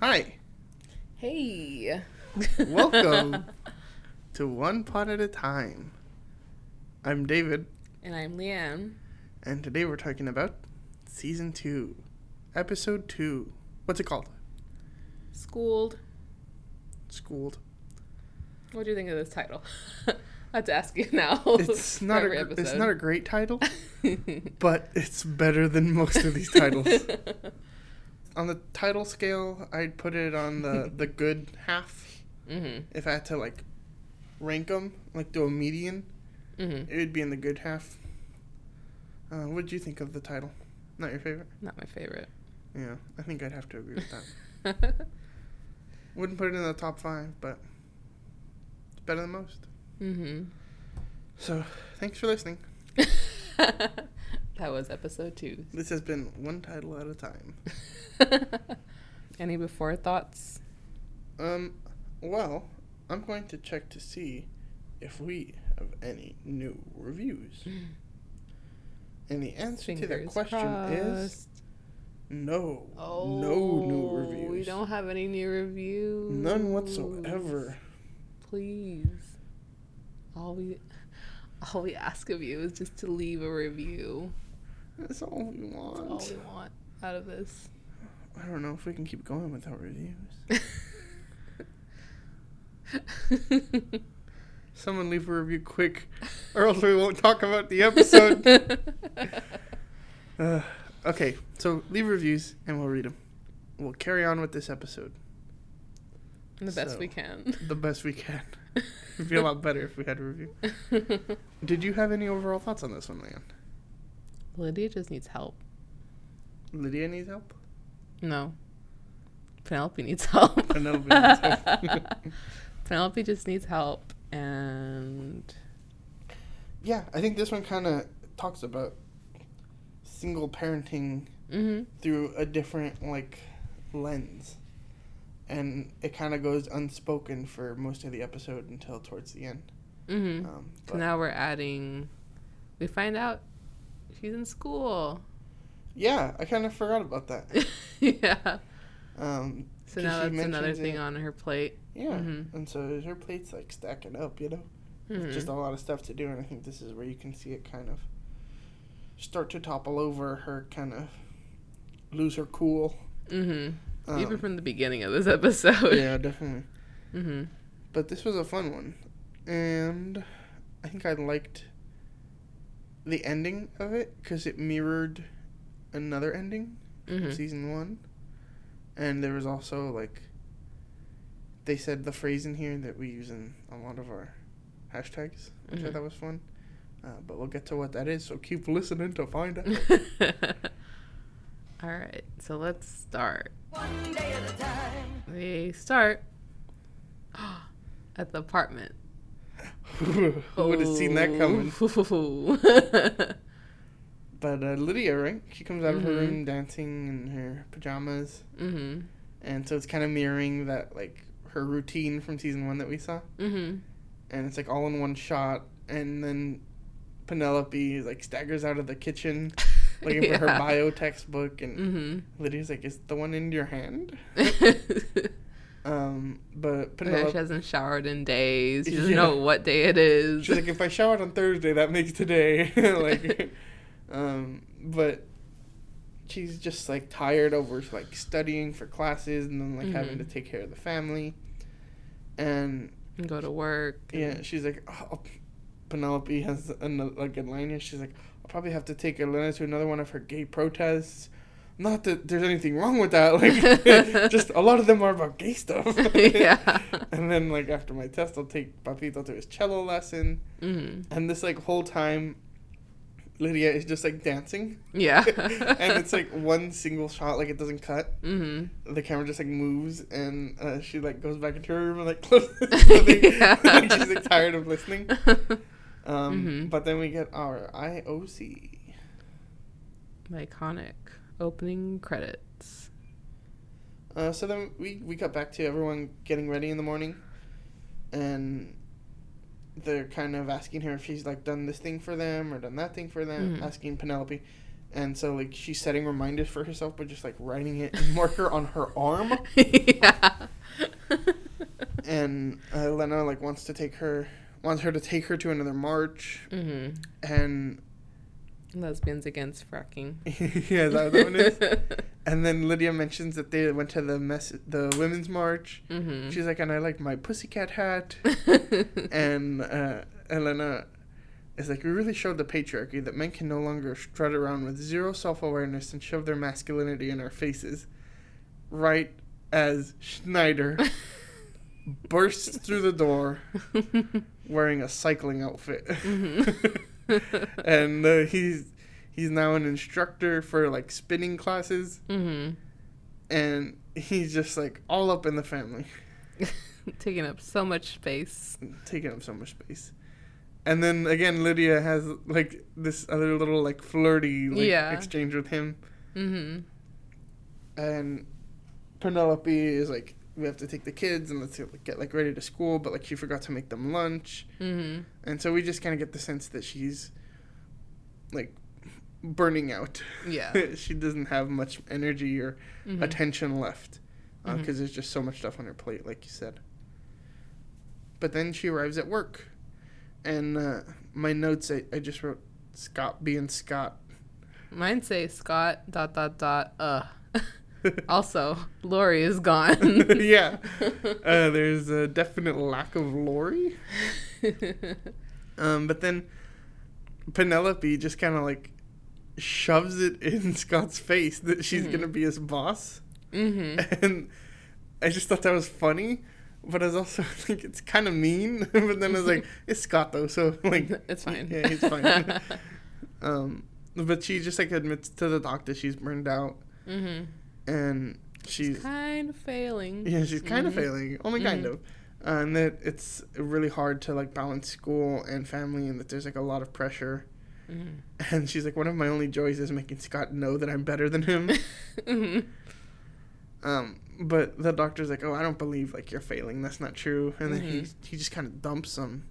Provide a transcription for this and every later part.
Hi, Hey. welcome to One Pod at a Time. I'm David, And I'm Leanne. and today we're talking about Season 2, Episode 2. What's it called? Schooled. Schooled. What do you think of this title? I have to ask you now. It's not, a, it's not a great title, but it's better than most of these titles. On the title scale, I'd put it on the, the good half. mm-hmm. If I had to, like, rank them, like do a median, Mm-hmm. it would be in the good half. Uh, what did you think of the title? Not your favorite? Not my favorite. Yeah, I think I'd have to agree with that. Wouldn't put it in the top five, but it's better than most. mm-hmm. So, thanks for listening. that was episode two. This has been one title at a time. Any before thoughts? Um, well, I'm going to check to see if we have any new reviews. And the answer to that Fingers question is no. Oh, no new reviews. We don't have any new reviews. None whatsoever. Please. All we all we ask of you is just to leave a review. That's all we That's want. all we want out of this. I don't know if we can keep going without reviews. Someone leave a review quick, or else we won't talk about the episode. Uh, okay, so leave reviews and we'll read them. We'll carry on with this episode the best So- we can. the best we can. It'd be a lot better if we had a review. Did you have any overall thoughts on this one, Leanne? Lydia just needs help. Lydia needs help. No. Penelope needs help. Penelope needs help. Penelope just needs help and Yeah, I think this one kind of talks about single parenting hmm through a different like lens and it kind of goes unspoken for most of the episode until towards the end hmm um, So now we're adding we find out she's in school. yeah i kind of forgot about that yeah. um, So now that's another thing it- on her plate. yeah Mhm. and so her plate's like stacking up you know Mhm. just a lot of stuff to do and i think this is where you can see it kind of start to topple over her kind of lose her cool Mhm. Even Um, from the beginning of this episode. yeah definitely Mhm. but this was a fun one and i think i liked the ending of it because it mirrored another ending from Mhm. season one and there was also like they said the phrase in here that we use in a lot of our hashtags which i Mhm. thought was fun uh, but we'll get to what that is so keep listening to find out All right, so let's start. One day at a time. We start at the apartment. who would have seen that coming but uh, lydia right she comes out of her Mhm. room dancing in her pajamas mhm. and so it's kind of mirroring that like her routine from season one that we saw Mhm. and it's like all in one shot and then penelope like staggers out of the kitchen looking for her bio textbook and Mhm. lydia's like is the one in your hand yeah, um but she penelope hasn't showered in days. She doesn't Yeah. know what day it is. she's like if i showered on thursday that makes today like um but she's just like tired over like studying for classes and then like having to Mhm. take care of the family and And go to work. Yeah, and- she's like, oh, Penelope has another like a line here. She's like, I'll probably have to take Elena to another one of her gay protests. Not that there's anything wrong with that. Like, just a lot of them are about gay stuff. Yeah. And then like after my test, I'll take Papito to his cello lesson. Mhm. And this like whole time, Lydia is just like dancing. Yeah. and it's like one single shot, like it doesn't cut. Mhm. The camera just like moves, and uh, she like goes back into her room and like closes. Yeah. like, she's like tired of listening. Um, Mhm. But then we get our IOC. Iconic opening credits. Uh, so then we, we got back to everyone getting ready in the morning, and they're kind of asking her if she's like done this thing for them or done that thing for them, Mhm. asking Penelope, And so like she's setting reminders for herself, but just like writing it in marker on her arm. yeah. And uh, Lena like wants to take her, wants her to take her to another march, mm-hmm. and Lesbians against fracking. yeah, that, that one is. And then Lydia mentions that they went to the mess, the women's march. mm-hmm. She's like, and I like my pussycat hat. and uh, Elena is like, we really showed the patriarchy that men can no longer strut around with zero self awareness and shove their masculinity in our faces. Right as Schneider bursts through the door wearing a cycling outfit. and uh, he's he's now an instructor for like spinning classes mm-hmm. and he's just like all up in the family Taking up so much space. taking up so much space. And then again, Lydia has like this other little like flirty like, Yeah. exchange with him, Mm-hmm. and Penelope is like, "We have to take the kids and let's get like ready to school," but like she forgot to make them lunch, Mm-hmm. and so we just kind of get the sense that she's like burning out. Yeah. she doesn't have much energy or Mhm. attention left because Mhm. there's just so much stuff on her plate, like you said. But then she arrives at work, and uh, my notes I, I just wrote Scott being Scott. Mine say Scott dot dot dot uh. also, Lori is gone. yeah, uh, there's a definite lack of Lori. Um, but then Penelope just kind of like shoves it in Scott's face that she's Mhm. gonna be his boss. mm-hmm. and I just thought that was funny, but I was also like it's kind of mean. but then I was like, it's Scott though, so like It's fine. Yeah, he's fine. um, but she just like admits to the doctor she's burned out, mm-hmm. And she's kind of failing. yeah she's kind of Mhm. failing, only kind Mhm. of, and that it's really hard to like balance school and family, and that there's like a lot of pressure. Mhm. And she's like, one of my only joys is making Scott know that I'm better than him. Mhm. Um, but the doctor's like, "Oh, I don't believe like you're failing. That's not true." And then he Mhm. he just kind of dumps some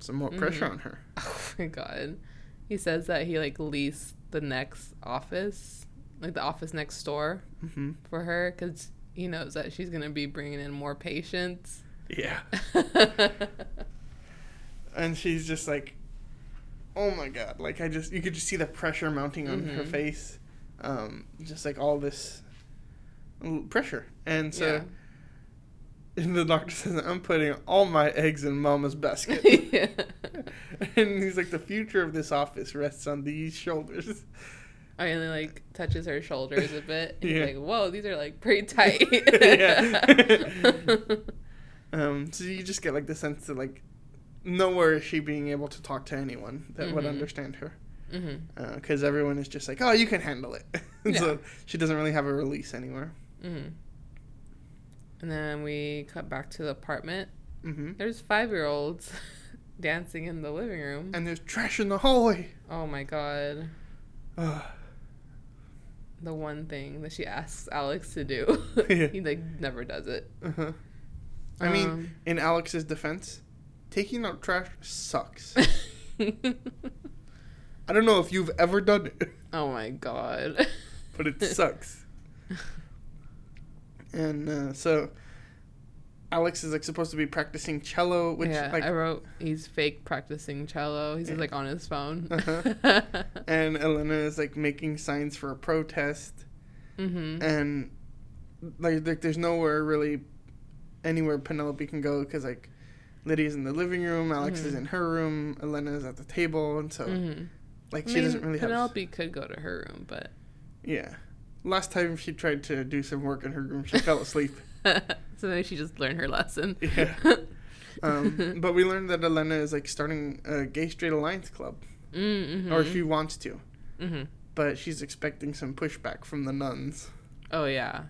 some more pressure Mhm. on her. Oh my god. He says that he like leased the next office, like the office next door hmm for her because he knows that she's gonna be bringing in more patients. Yeah, and she's just like, "Oh my god!" Like I just you could just see the pressure mounting on her Mhm. face, um, just like all this pressure. And so and the doctor says, "I'm putting all my eggs in Mama's basket." yeah. and he's like, "The future of this office rests on these shoulders." I only like touches her shoulders a bit. And Yeah. He's like, whoa, these are like pretty tight. Yeah. Um, so you just get like the sense that like nowhere is she being able to talk to anyone that would Mhm. understand her mm-hmm. because everyone is just like, oh, you can handle it. And Yeah. So she doesn't really have a release anywhere. Mm-hmm. And then we cut back to the apartment. hmm There's five year olds dancing in the living room. And there's trash in the hallway. oh my god. The one thing that she asks Alex to do. Yeah. he like never does it. uh-huh. I mean, Um, in Alex's defense, taking out trash sucks. I don't know if you've ever done it. oh my god. but it sucks. and uh, so Alex is like supposed to be practicing cello, which yeah, like I wrote he's fake practicing cello. He's Yeah. like on his phone. Uh-huh. and Elena is like making signs for a protest mm-hmm. and like, like there's nowhere really anywhere Penelope can go because like Lydia's in the living room, Alex is Mhm. in her room, Elena is at the table, and so mm-hmm. like I she mean, doesn't really have Penelope could go to her room, but yeah. Last time she tried to do some work in her room, she fell asleep. so maybe she just learned her lesson. Yeah. Um, but we learned that Elena is like starting a gay straight alliance club, mm-hmm. or she wants to, Mm-hmm. but she's expecting some pushback from the nuns. Oh yeah,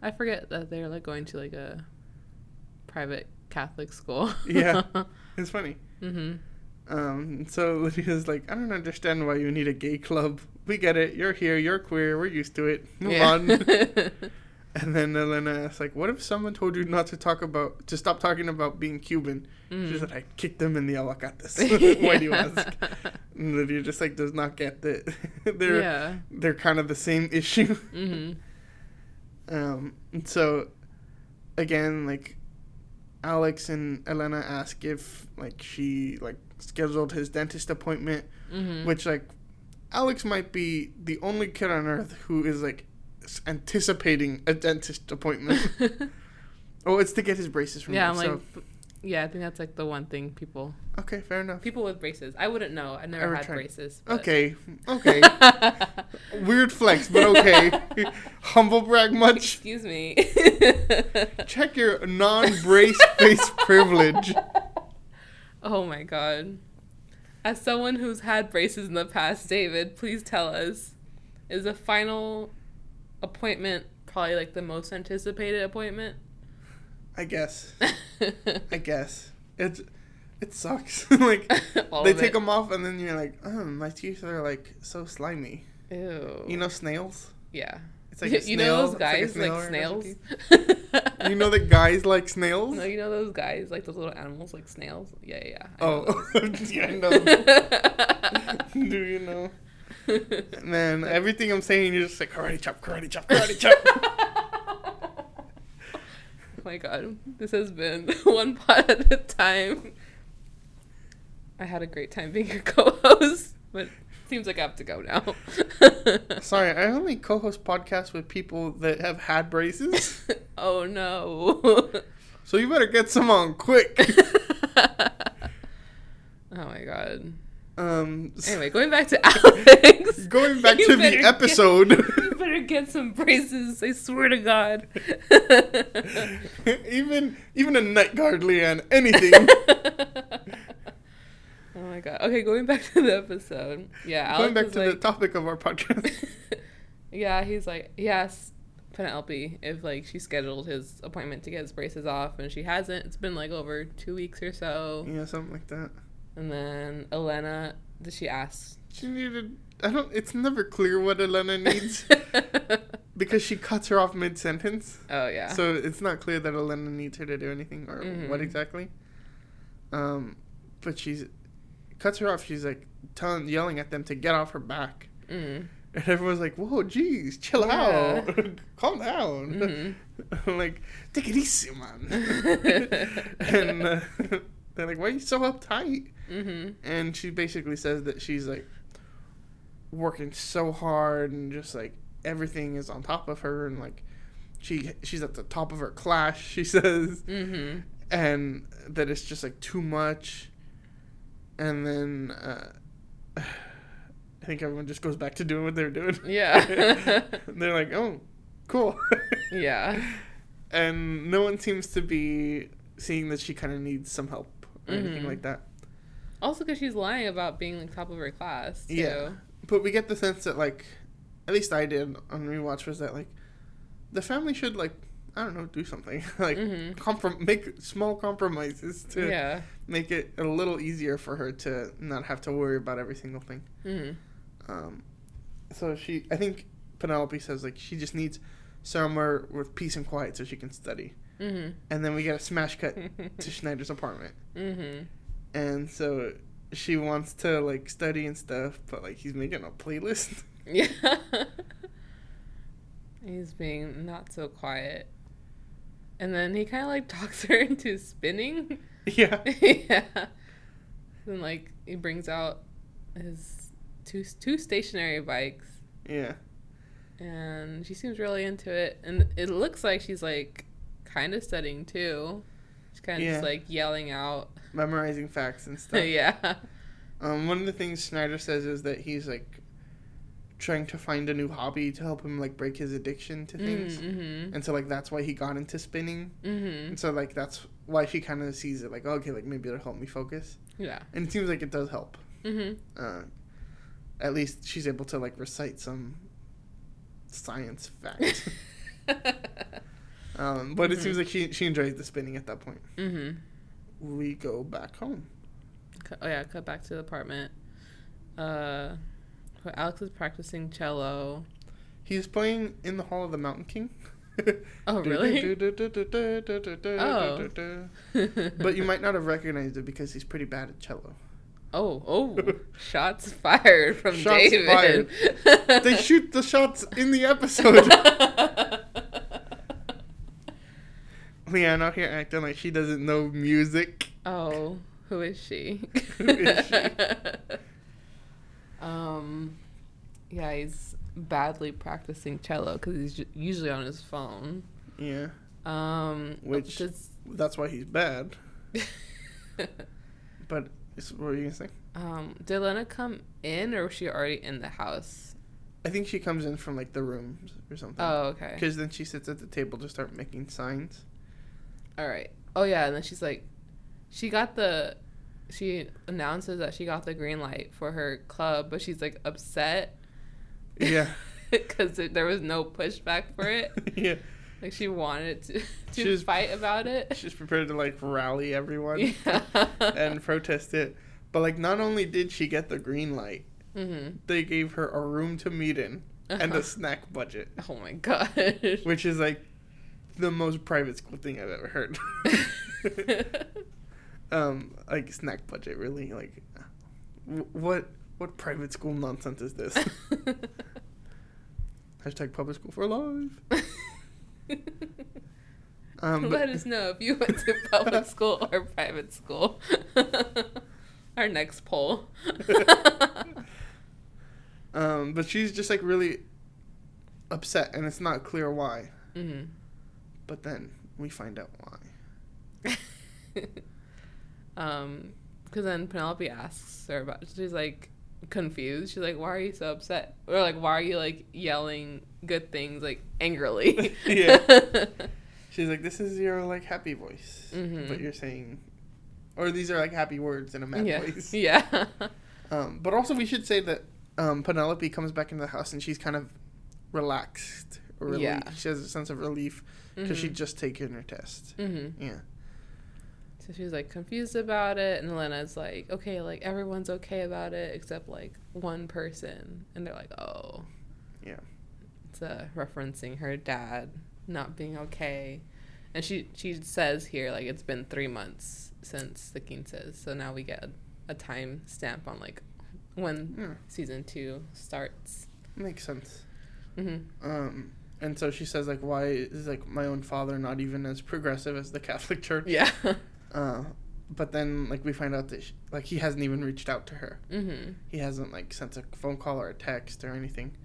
I forget that they're like going to like a private Catholic school. Yeah. It's funny. mm-hmm. Um, so Lydia's like, I don't understand why you need a gay club. We get it. You're here. You're queer. We're used to it. Move yeah. on. And then Elena asked, like, what if someone told you not to talk about, to stop talking about being Cuban? Mm. She's like, I kicked them in the aguacates. Why do you ask? And Lydia just like does not get that they're yeah. they're kind of the same issue. Mm-hmm. Um, so again, like Alex and Elena ask if like she like scheduled his dentist appointment, Mm-hmm. which like Alex might be the only kid on earth who is like anticipating a dentist appointment. oh, it's to get his braces from yeah, I'm so like, yeah, I think that's like the one thing people okay, fair enough. people with braces. I wouldn't know. I never Ever had tried- braces. but- Okay, okay, weird flex, but okay. Humble brag much. Excuse me. Check your non-brace face privilege. oh my god. As someone who's had braces in the past, David, please tell us is a final appointment probably like the most anticipated appointment? I guess. I guess it it sucks. like they take it. them off, and then you're like, oh, my teeth are like so slimy. Ew. You know snails. Yeah. It's like a you know those it's like guys snail like, snails? You know that guys like snails. No, you know those guys, like those little animals, like snails. Yeah, yeah. yeah. I oh. know oh, yeah, I know. Do you know? Man, everything I'm saying, you're just like karate chop, karate chop, karate chop. oh my god, this has been one pod at a time. I had a great time being your co-host, but seems like I have to go now. Sorry, I only co-host podcasts with people that have had braces, oh no. so you better get some on quick. oh my god. Um, Anyway, going back to Alex. going back to the get- episode. you better get some braces. I swear to God. even even a night guard, Leanne, anything. oh my god. Okay, going back to the episode. Yeah, Alex Going back to the topic of our podcast. yeah, he's like he asked Penelope if like she scheduled his appointment to get his braces off, and she hasn't. It's been like over two weeks or so. yeah, something like that. And then Elena, did she ask? She needed. I don't. It's never clear what Elena needs because she cuts her off mid sentence. oh yeah. So it's not clear that Elena needs her to do anything or what Mhm. exactly. Um, but she's cuts her off. She's like telling, yelling at them to get off her back, mm. and everyone's like, "Whoa, geez, chill Yeah. out, calm down." Mhm. I'm like, take it easy, man. and uh, they're like, why are you so uptight? Mhm. And she basically says that she's like working so hard and just like everything is on top of her and like she she's at the top of her class. She says, Mhm. and that it's just like too much. And then uh, I think everyone just goes back to doing what they're doing. Yeah. they're like, oh, cool. yeah. and no one seems to be seeing that she kind of needs some help or anything like that. Also, because she's lying about being like top of her class. Too. Yeah. But we get the sense that like, at least I did on rewatch was that like, the family should like I don't know do something like Mhm. comprom- make small compromises to Yeah. make it a little easier for her to not have to worry about every single thing. Mhm. Um, so she I think Penelope says like she just needs somewhere with peace and quiet so she can study. Mhm. And then we get a smash cut to Schneider's apartment. mhm. and so she wants to like study and stuff, but like he's making a playlist. Yeah. He's being not so quiet. And then he kind of like talks her into spinning. yeah, yeah. Then like he brings out his two two stationary bikes yeah, and she seems really into it and it looks like she's like kind of studying too. She's kind of Yeah. just like yelling out. memorizing facts and stuff. yeah. Um, one of the things Schneider says is that he's like trying to find a new hobby to help him like break his addiction to things, Mhm. and so like that's why he got into spinning, Mhm. and so like that's why she kind of sees it like okay, like maybe it'll help me focus, Yeah. and it seems like it does help. Mhm. Uh, at least she's able to like recite some science facts. Um, but it Mhm. seems like she she enjoys the spinning at that point. mhm. We go back home. Oh yeah, cut back to the apartment. Uh, Alex is practicing cello. He's playing in the Hall of the Mountain King. Oh, really? Oh. But you might not have recognized it because he's pretty bad at cello. Oh, oh, shots fired from Shots David. They shoot the shots in the episode. Leanne out here acting like she doesn't know music. oh, who is she? Who is she? um, yeah, he's badly practicing cello because he's ju- usually on his phone. Yeah, Um, Which- does- that's why he's bad. But it's, what were you gonna say? um, did Lena come in or was she already in the house? I think she comes in from like the rooms or something. Oh, okay. Because then she sits at the table to start making signs. All right. Oh yeah, and then she's like, she got the, she announces that she got the green light for her club, but she's like upset Yeah. because there was no pushback for it. yeah. Like she wanted to She to was- fight about it. She's prepared to like rally everyone Yeah. and protest it. But like, not only did she get the green light, mm-hmm. they gave her a room to meet in and Uh-huh. a snack budget, Oh my god. which is like the most private school thing I've ever heard. um, like snack budget, really. Like, wh- what what private school nonsense is this? Hashtag public school for life. Um, Let but, us know if you went to public school or private school. Our next poll. um, but she's just like really upset, and it's not clear why. hmm But then we find out why. um, because then Penelope asks her about. She's like confused. She's like, "Why are you so upset?" Or like, "Why are you like yelling good things like angrily?" Yeah. She's like, "This is your like happy voice, Mhm. but you're saying, or these are like happy words in a mad yeah. voice." Yeah. Um, but also, we should say that um, Penelope comes back into the house and she's kind of relaxed. Relief. Yeah. She has a sense of relief because Mhm. she'd just taken her test. Mm-hmm. Yeah. So she's like confused about it, and Lena's like, okay, like everyone's okay about it except like one person, and they're like, oh, Yeah. it's uh, referencing her dad not being okay, and she she says here like it's been three months since the quinces, so now we get a, a time stamp on like when Yeah. season two starts. Makes sense. Mm-hmm. Um, and so she says like, "Why is like my own father not even as progressive as the Catholic Church?" Yeah. Uh, but then like we find out that sh like he hasn't even reached out to her. mm-hmm. He hasn't like sent a phone call or a text or anything.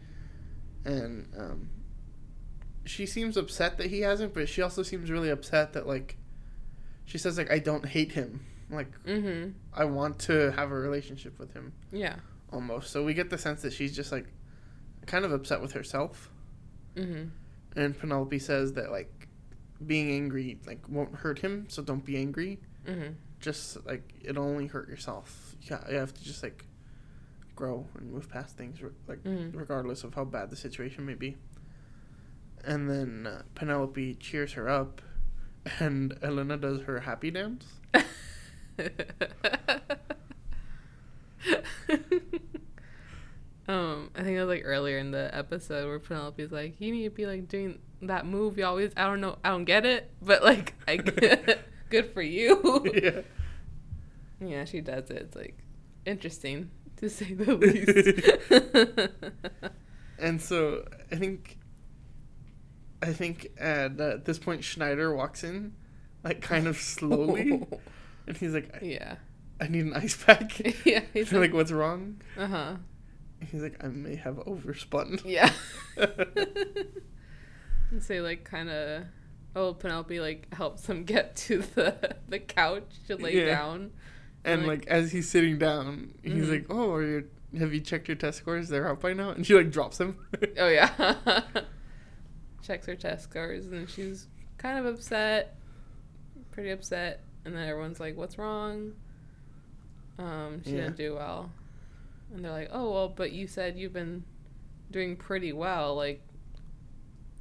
And um, she seems upset that he hasn't, but she also seems really upset that like she says like I don't hate him. Like Mm-hmm. I want to have a relationship with him Yeah. almost. So we get the sense that she's just like kind of upset with herself. Mm-hmm. And Penelope says that like being angry like won't hurt him, so don't be angry. Mm-hmm. Just like it'll only hurt yourself. Yeah, you have to just like grow and move past things, like Mhm. regardless of how bad the situation may be. And then uh, Penelope cheers her up, and Elena does her happy dance. um, I think it was like earlier in the episode where Penelope's like, "You need to be like doing that move. You always, I don't know, I don't get it, but like, I good for you." yeah. yeah, she does it. It's like interesting to say the least. And so I think, I think at uh, this point Schneider walks in, like kind of slowly, and he's like, yeah, "I need an ice pack." yeah. He's like, like, "What's wrong?" uh huh. He's like, "I may have overspun." Yeah. and say like kind of oh penelope like helps him get to the the couch to lay Yeah. down And Like- like as he's sitting down, he's Mhm. like, "Oh, are you, have you checked your test scores? They're out by now." And she like drops him. oh yeah checks her test scores and she's kind of upset pretty upset and then everyone's like what's wrong um she Yeah. didn't do well and they're like oh well but you said you've been doing pretty well like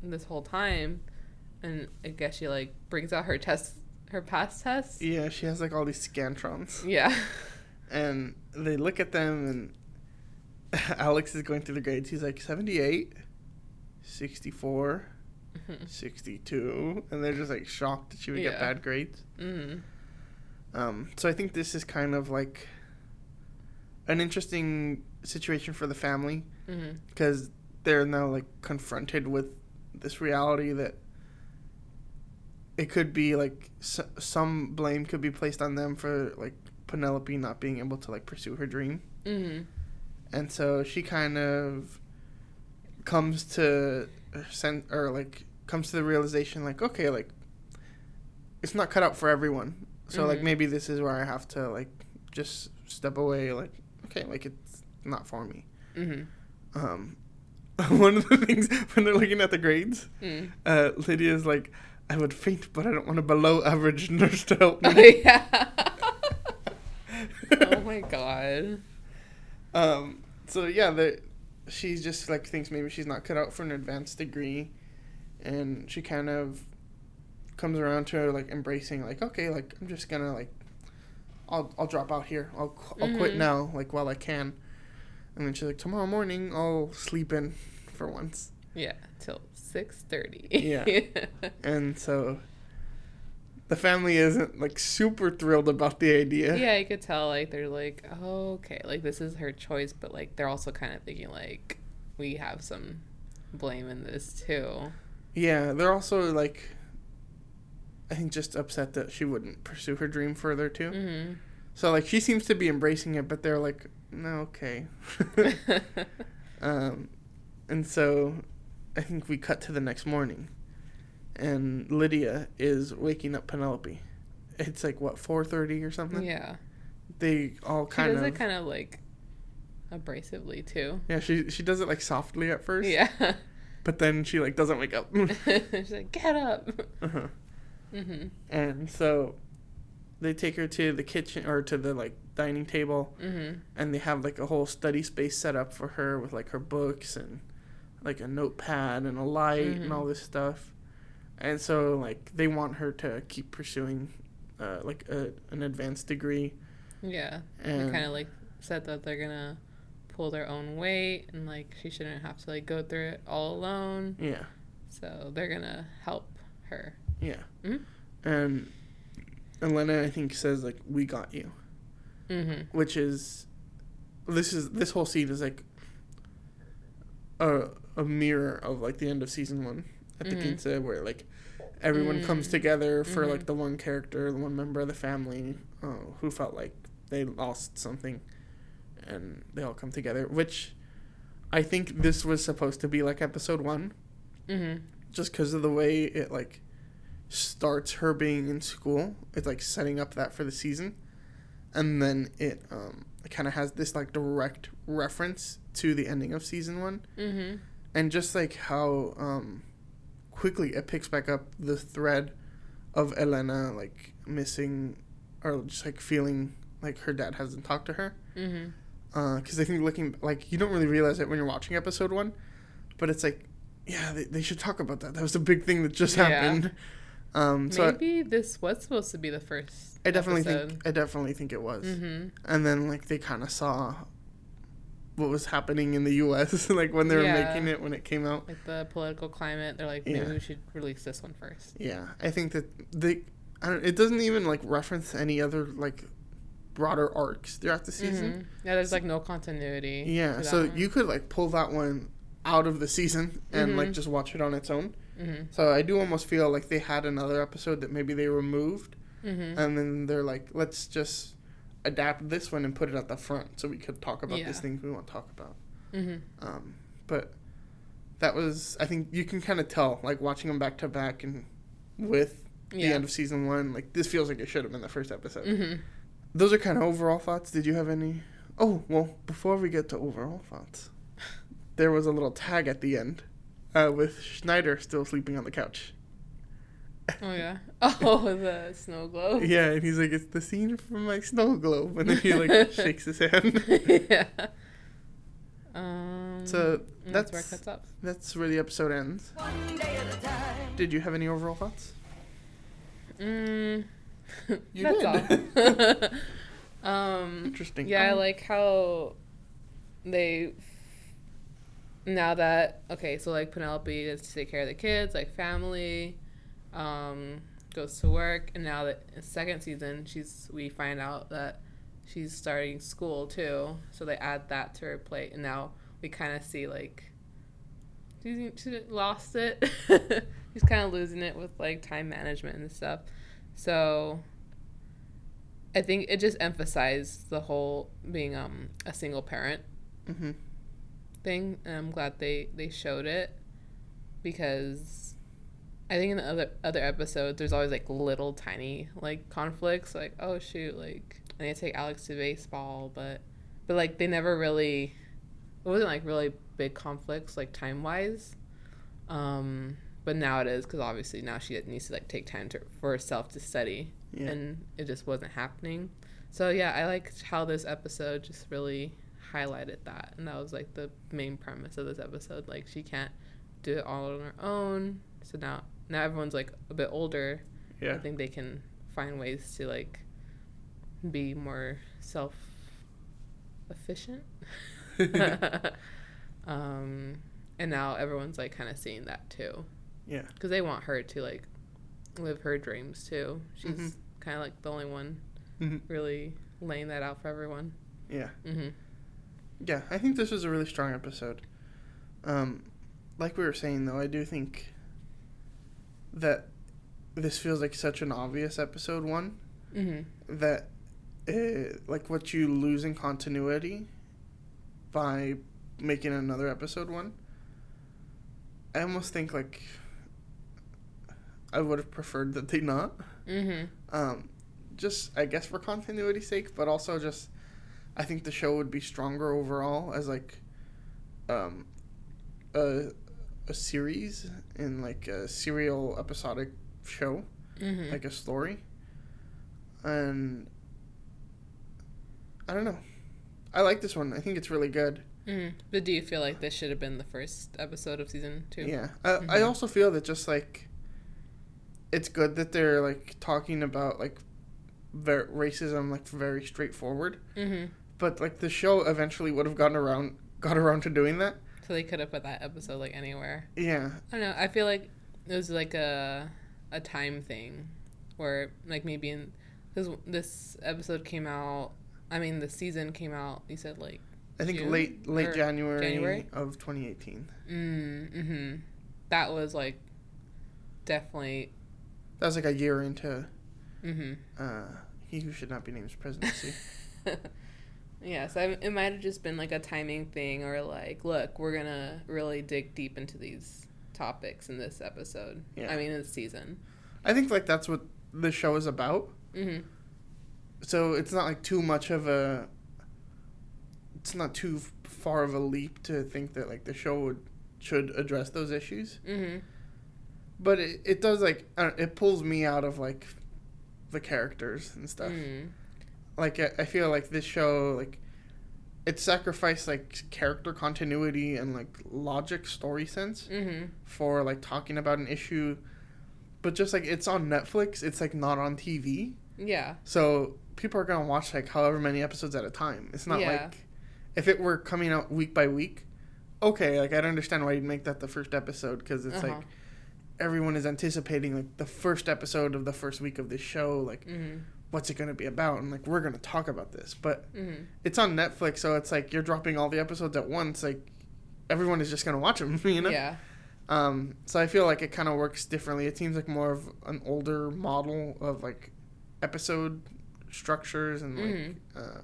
this whole time and i guess she like brings out her test her past tests yeah, she has like all these scantrons, yeah and they look at them, and Alex is going through the grades. He's like 78, 64, 62. And they're just like shocked that she would get bad grades. Mhm. Um, so I think this is kind of like an interesting situation for the family because they're now like confronted with this reality that it could be like s- some blame could be placed on them for like Penelope not being able to like pursue her dream. Mhm. and so she kind of comes to send or like comes to the realization like okay like it's not cut out for everyone so like Mhm. maybe this is where i have to like just step away like okay like it's not for me Mhm. um one of the things when they're looking at the grades Mm. uh lydia's like i would faint but i don't want a below average nurse to help Oh me yeah. oh my god. Um. So yeah, the she just like thinks maybe she's not cut out for an advanced degree, and she kind of comes around to like embracing like okay like I'm just gonna like I'll I'll drop out here I'll I'll quit Mhm. now like while I can, and then she's like tomorrow morning I'll sleep in for once, Yeah, till six thirty. Yeah. and so the family isn't like super thrilled about the idea. yeah, I could tell like they're like, oh, okay, like this is her choice, but like they're also kind of thinking like we have some blame in this too. Yeah, they're also like, I think just upset that she wouldn't pursue her dream further too. Mm-hmm. So like she seems to be embracing it, but they're like, no, okay. um, and so I think we cut to the next morning, and Lydia is waking up Penelope. It's like what four thirty or something. yeah, They all kind of. she does of it kind of like abrasively too. yeah. She she does it like softly at first. Yeah, But then she like doesn't wake up. she's like, get up. uh-huh. Mm-hmm. And so they take her to the kitchen or to the like dining table Mm-hmm. and they have like a whole study space set up for her with like her books and like a notepad and a light and Mhm. all this stuff. And so like they want her to keep pursuing uh, like a, an advanced degree Yeah, and they kind of like said that they're gonna pull their own weight and like she shouldn't have to like go through it all alone. yeah So they're gonna help her. Yeah Mhm. and Elena I think says like we got you Mm-hmm. which is this is this whole scene is like a a mirror of like the end of season one at the Mhm. quince where like everyone comes Mm. together for like Mhm. the one character the one member of the family uh, who felt like they lost something and they all come together which i think this was supposed to be like episode one Mm-hmm. just because of the way it like starts her being in school it's like setting up that for the season and then it um kind of has this like direct reference to the ending of season one Mm-hmm. and just like how um quickly it picks back up the thread of elena like missing or just like feeling like her dad hasn't talked to her Mm-hmm. because I think looking like you don't really realize it when you're watching episode one, but it's like, yeah, they, they should talk about that. That was a big thing that just Yeah. happened. Um, so I, Maybe this was supposed to be the first. I definitely episode. think I definitely think it was. Mm-hmm. And then like they kind of saw what was happening in the U.S. like when they were Yeah. making it when it came out. Like the political climate, they're like, maybe Yeah. we should release this one first. Yeah, I think that they. I don't, it doesn't even like reference any other like broader arcs throughout the season. Mhm. Yeah, there's like no continuity. Yeah, so that you could like pull that one out of the season and like Mhm. just watch it on its own. Mm-hmm. So I do almost feel like they had another episode that maybe they removed, Mm-hmm. and then they're like, let's just adapt this one and put it at the front so we could talk about Yeah. these things we want to talk about. mm-hmm. Um, but that was, I think you can kind of tell, like watching them back to back and with the end of season one, like this feels like it should have been the first episode. Mm-hmm. Those are kind of overall thoughts. Did you have any? Oh, well, before we get to overall thoughts, there was a little tag at the end uh, with Schneider still sleeping on the couch. Oh yeah. Oh, the snow globe. Yeah, and he's like, it's the scene from my snow globe. And then he like shakes his hand. yeah. Um. So, and that's where it cuts off. That's where the episode ends. One day at a time. Did you have any overall thoughts? Mm. You that's did. um. Interesting. Yeah, I Um, like how they now that okay, so like Penelope is to take care of the kids, like family, um, goes to work, and now that in second season, she's we find out that she's starting school too, so they add that to her plate, and now we kind of see like she's, she lost it. she's kind of losing it with like time management and stuff. So I think it just emphasized the whole being um a single parent Mm-hmm. Thing, and I'm glad they they showed it because I think in the other other episodes there's always like little tiny like conflicts, like oh shoot, like I need to take Alex to baseball, but but like they never really it wasn't like really big conflicts like time wise. Um, but now it is because obviously now she needs to like take time to, for herself to study, Yeah. and it just wasn't happening. So yeah, I liked how this episode just really highlighted that, and that was like the main premise of this episode. Like she can't do it all on her own. So now now everyone's like a bit older. Yeah. I think they can find ways to like be more self efficient. um, and now everyone's like kind of seeing that too, Yeah. because they want her to like live her dreams too. She's Mhm. kind of like the only one hmm really laying that out for everyone. Yeah. hmm Yeah. I think this was a really strong episode. Um, like we were saying though, I do think that this feels like such an obvious episode one hmm that uh, like what you lose in continuity by making another episode one. I almost think like I would have preferred that they not. hmm Um, just I guess for continuity's sake, but also just I think the show would be stronger overall as like um a a series in like a serial episodic show, hmm like a story. And I don't know. I like this one. I think it's really good. hmm But do you feel like this should have been the first episode of season two? Yeah. I, I Mhm. also feel that just like it's good that they're like talking about like ver- racism like very straightforward. hmm But like the show eventually would have gotten around got around to doing that. So they could have put that episode like anywhere. Yeah. I don't know. I feel like it was like a a time thing, where like maybe in because this episode came out. I mean, the season came out. You said like I think June late late January, January? of 2018. mm, mm-hmm. That was like definitely That was like a year into mm-hmm. uh he who should not be named presidency. yeah. So I- it might have just been like a timing thing, or like, look, we're gonna really dig deep into these topics in this episode. Yeah. I mean, this season. I think like that's what the show is about. Mm-hmm. So it's not like too much of a it's not too far of a leap to think that like the show would should address those issues. Mm-hmm. But it, it does like it pulls me out of like the characters and stuff. Mm. Like I, feel like this show like it sacrificed like character continuity and like logic story sense Mm-hmm. for like talking about an issue but just like it's on Netflix it's like not on TV Yeah. so people are going to watch like however many episodes at a time it's not Yeah. like if it were coming out week by week okay like I'd understand why you'd make that the first episode because it's Uh-huh. like everyone is anticipating like the first episode of the first week of this show like Mm-hmm. What's it going to be about and like we're going to talk about this but Mm-hmm. it's on Netflix, so it's like you're dropping all the episodes at once. Like everyone is just gonna watch them, you know. Yeah. Um, so I feel like it kind of works differently. It seems like more of an older model of like episode structures and like. Mhm. Uh,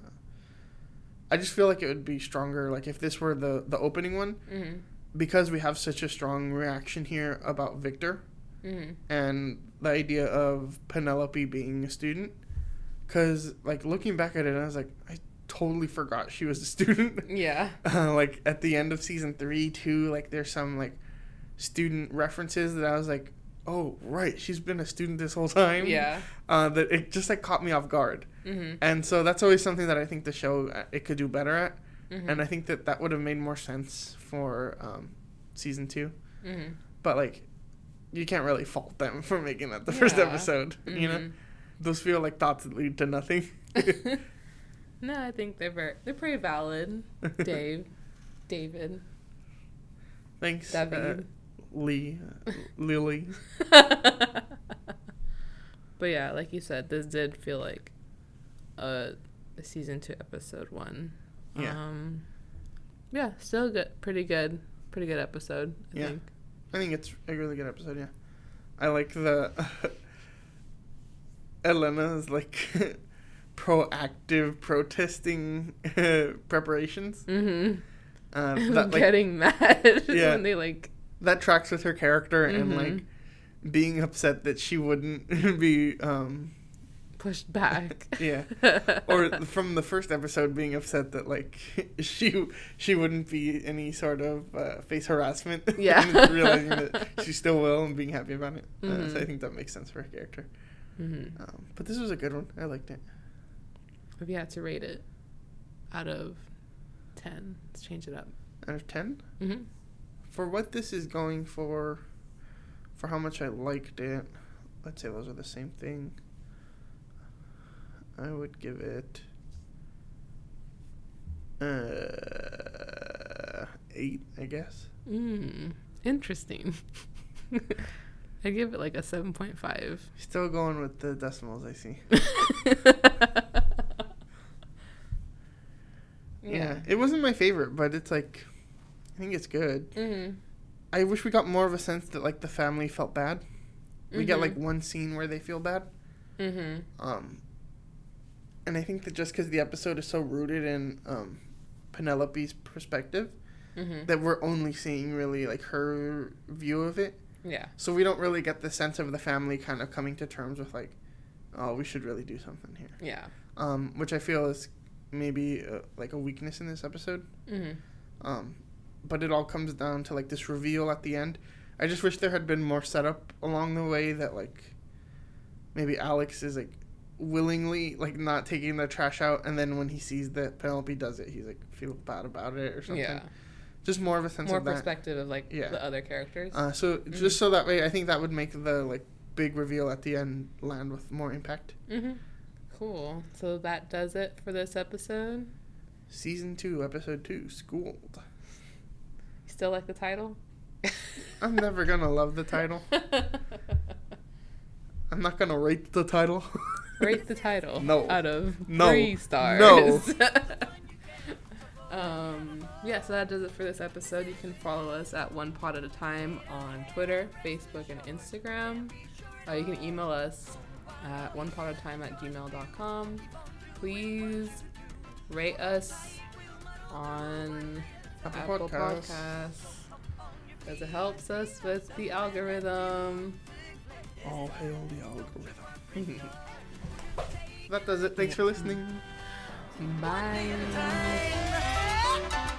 I just feel like it would be stronger. Like if this were the the opening one, Mm-hmm. because we have such a strong reaction here about Victor Mm-hmm. and the idea of Penelope being a student. Cause like looking back at it, I was like, I totally forgot she was a student. Yeah. uh, like at the end of season three too like there's some like student references that i was like oh right she's been a student this whole time Yeah. uh, that it just like caught me off guard Mm-hmm. and so that's always something that i think the show uh, it could do better at Mm-hmm. and i think that that would have made more sense for um, season two mm-hmm. but like you can't really fault them for making that the first Yeah. episode you know Mhm. those feel like thoughts that lead to nothing no, I think they're very they're pretty valid. Dave, David. Thanks, uh, Lee, uh, Lily. but yeah, like you said, this did feel like a, a season two, episode one. Yeah. Um, yeah, still good. Pretty good. Pretty good episode. I Yeah. think. I think it's a really good episode. Yeah, I like the Elena's like proactive protesting preparations. Mm-hmm. Uh, that like Getting mad Yeah. when they like. that tracks with her character and Mhm. like being upset that she wouldn't be um pushed back. yeah or from the first episode being upset that like she she wouldn't be any sort of uh, face harassment Yeah. and realizing that she still will and being happy about it uh, so i think that makes sense for her character hmm um, but this was a good one i liked it If you had to rate it out of ten, let's change it up. out of 10 Mm-hmm. for what this is going for for how much i liked it let's say those are the same thing i would give it uh eight i guess Mm, interesting. I give it like a seven point five. still going with the decimals i see yeah. it wasn't my favorite but it's like i think it's good Mm-hmm. i wish we got more of a sense that like the family felt bad we get Mhm. like one scene where they feel bad Mm-hmm. Um, and I think that just because the episode is so rooted in um, Penelope's perspective, Mm-hmm. that we're only seeing really like her view of it. Yeah. So we don't really get the sense of the family kind of coming to terms with like, oh, we should really do something here. Yeah. Um, which I feel is maybe uh, like a weakness in this episode. Mm-hmm. Um, but it all comes down to like this reveal at the end. I just wish there had been more setup along the way that like maybe Alex is like willingly like not taking the trash out and then when he sees that Penelope does it he's like feel bad about it or something. Yeah. Just more of a sense More of that. perspective of like Yeah. the other characters. Uh, so Mhm. just so that way I think that would make the like big reveal at the end land with more impact. mm-hmm. Cool. So that does it for this episode. Season 2 episode 2 Schooled. You still like the title? I'm never going to love the title. I'm not going to rate the title. Rate the title. No. Out of No. three stars. No. um, yeah, so that does it for this episode. You can follow us at One Pod at a Time on Twitter, Facebook, and Instagram. Uh, you can email us at one pod at a time at gmail.com. Please rate us on Apple Apple Podcasts. Podcasts because it helps us with the algorithm. All hail the algorithm. That does it. Thanks for listening. Bye. Time.